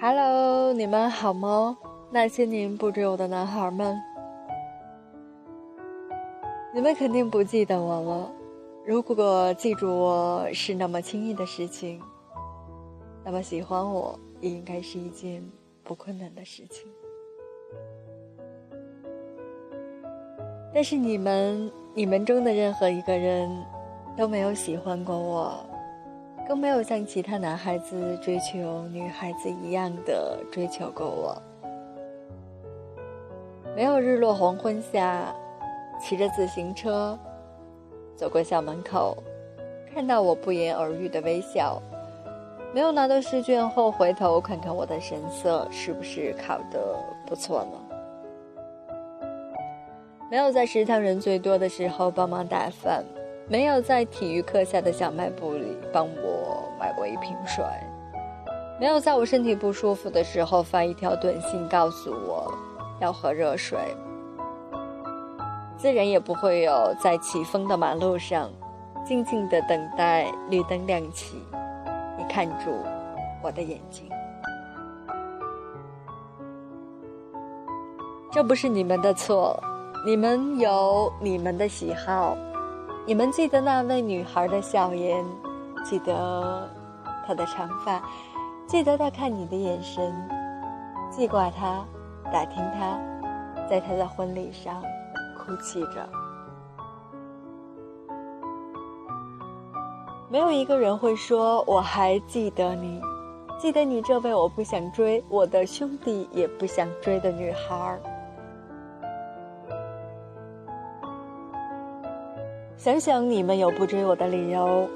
Hello，你们好吗？那些年不追我的男孩们，你们肯定不记得我了。如果记住我是那么轻易的事情，那么喜欢我也应该是一件不困难的事情。但是你们，你们中的任何一个人，都没有喜欢过我。更没有像其他男孩子追求女孩子一样的追求过我。没有日落黄昏下，骑着自行车走过校门口，看到我不言而喻的微笑。没有拿到试卷后回头看看我的神色是不是考得不错呢？没有在食堂人最多的时候帮忙打饭。没有在体育课下的小卖部里帮我买过一瓶水，没有在我身体不舒服的时候发一条短信告诉我要喝热水，自然也不会有在起风的马路上静静的等待绿灯亮起，你看住我的眼睛。这不是你们的错，你们有你们的喜好。你们记得那位女孩的笑颜，记得她的长发，记得她看你的眼神，记挂她，打听她，在她的婚礼上哭泣着。没有一个人会说我还记得你，记得你这位我不想追，我的兄弟也不想追的女孩。想想你们有不追我的理由。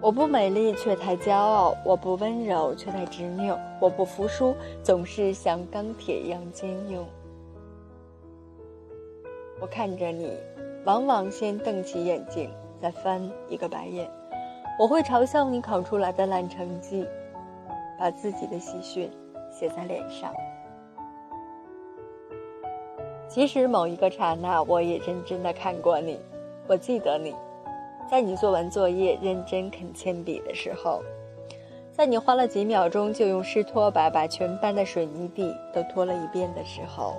我不美丽却太骄傲，我不温柔却太执拗，我不服输，总是像钢铁一样坚硬。我看着你，往往先瞪起眼睛，再翻一个白眼。我会嘲笑你考出来的烂成绩，把自己的喜讯写在脸上。其实某一个刹那，我也认真的看过你。我记得你，在你做完作业认真啃铅笔的时候，在你花了几秒钟就用湿拖把把全班的水泥地都拖了一遍的时候，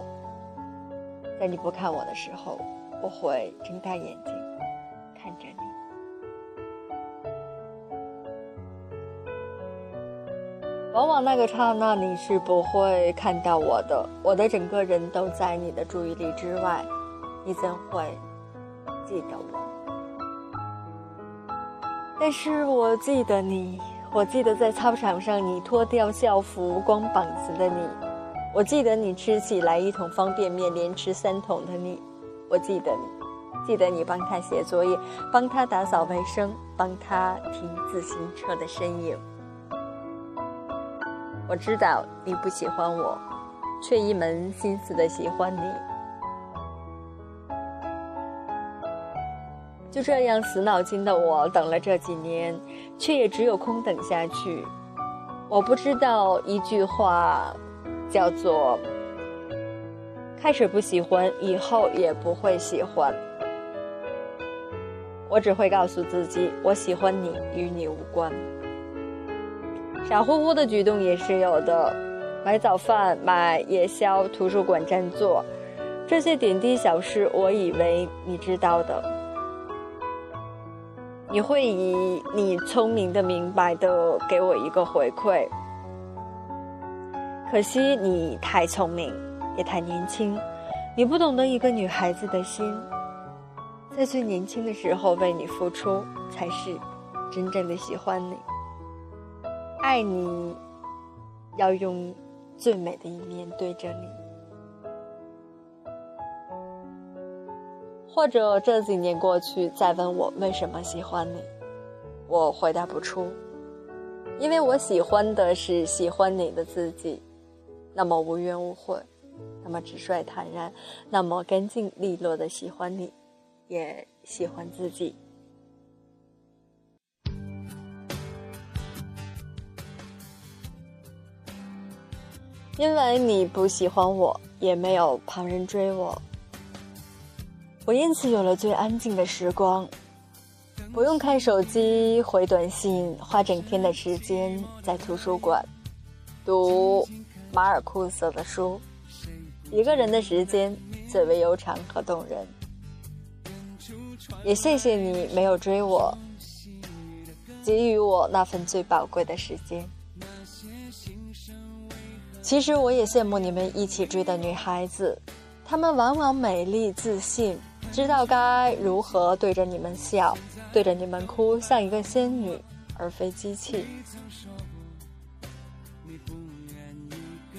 在你不看我的时候，我会睁大眼睛看着你。往往那个刹那你是不会看到我的，我的整个人都在你的注意力之外，你怎会？记得我，但是我记得你，我记得在操场上你脱掉校服光膀子的你，我记得你吃起来一桶方便面连吃三桶的你，我记得你，记得你帮他写作业，帮他打扫卫生，帮他停自行车的身影。我知道你不喜欢我，却一门心思的喜欢你。就这样死脑筋的我等了这几年，却也只有空等下去。我不知道一句话，叫做“开始不喜欢，以后也不会喜欢”。我只会告诉自己，我喜欢你，与你无关。傻乎乎的举动也是有的，买早饭、买夜宵、图书馆占座，这些点滴小事，我以为你知道的。你会以你聪明的、明白的给我一个回馈。可惜你太聪明，也太年轻，你不懂得一个女孩子的心，在最年轻的时候为你付出，才是真正的喜欢你。爱你，要用最美的一面对着你。或者这几年过去，再问我为什么喜欢你，我回答不出，因为我喜欢的是喜欢你的自己，那么无怨无悔，那么直率坦然，那么干净利落的喜欢你，也喜欢自己。因为你不喜欢我，也没有旁人追我。我因此有了最安静的时光，不用看手机回短信，花整天的时间在图书馆读马尔库斯的书。一个人的时间最为悠长和动人。也谢谢你没有追我，给予我那份最宝贵的时间。其实我也羡慕你们一起追的女孩子，她们往往美丽自信，知道该如何对着你们笑，对着你们哭，像一个仙女，而非机器。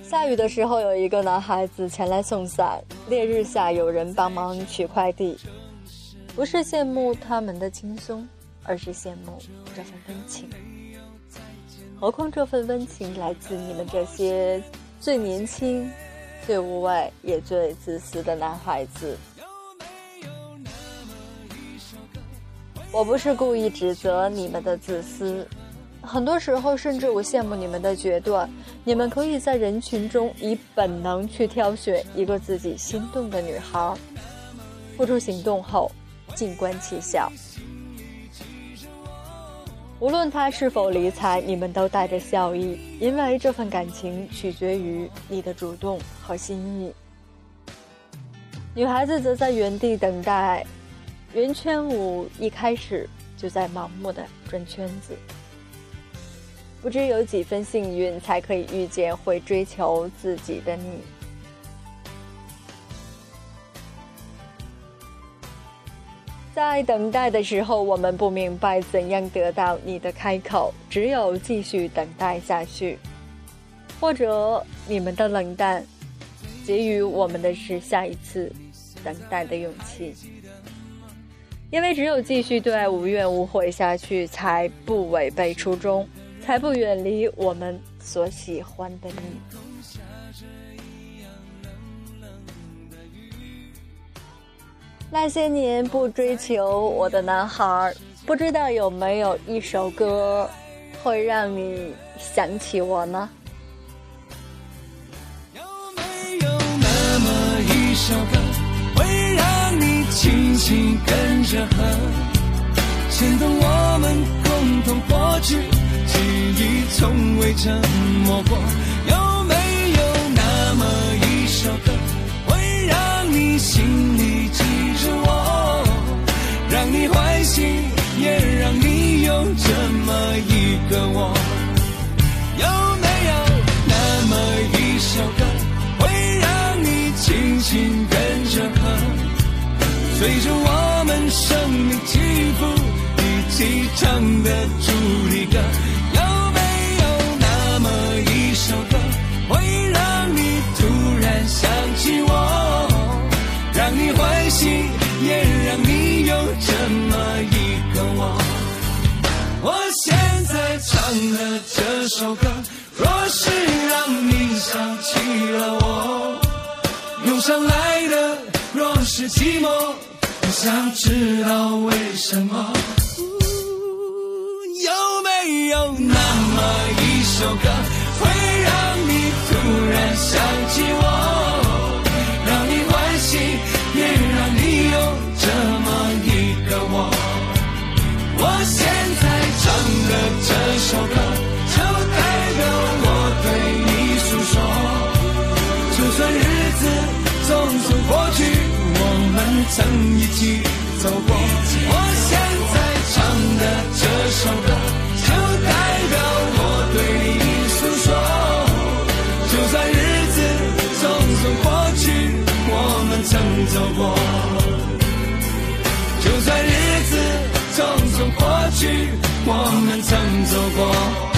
下雨的时候，有一个男孩子前来送伞；烈日下，有人帮忙取快递。不是羡慕他们的轻松，而是羡慕这份温情。何况这份温情来自你们这些最年轻、最无畏也最自私的男孩子。我不是故意指责你们的自私。很多时候，甚至我羡慕你们的决断。你们可以在人群中以本能去挑选一个自己心动的女孩，付出行动后，静观其效。无论她是否理睬，你们都带着笑意，因为这份感情取决于你的主动和心意。女孩子则在原地等待，圆圈舞一开始就在盲目的转圈子。不知有几分幸运，才可以遇见会追求自己的你。在等待的时候，我们不明白怎样得到你的开口，只有继续等待下去，或者你们的冷淡，给予我们的是下一次等待的勇气。因为只有继续对爱无怨无悔下去，才不违背初衷。才不远离我们所喜欢的你。那些年不追求我的男孩，不知道有没有一首歌会让你想起我呢？有没有那么一首歌，会让你轻轻跟着和，牵动我们共同过去？记忆从未沉默过，有没有那么一首歌，会让你心里记着我，让你欢喜，也让你有这么一个我？有没有那么一首歌，会让你轻轻，随着我们生命起伏，一起唱的主题歌？有没有那么一首歌，会让你突然想起我，让你欢喜也让你有这么一个我。我现在唱的这首歌，若是让你想起了我，涌上来的若是寂寞，想知道为什么。有没有那么一首歌，曾一起走过。我现在唱的这首歌，就代表我对你诉说。就算日子匆匆过去，我们曾走过。就算日子匆匆过去，我们曾走过。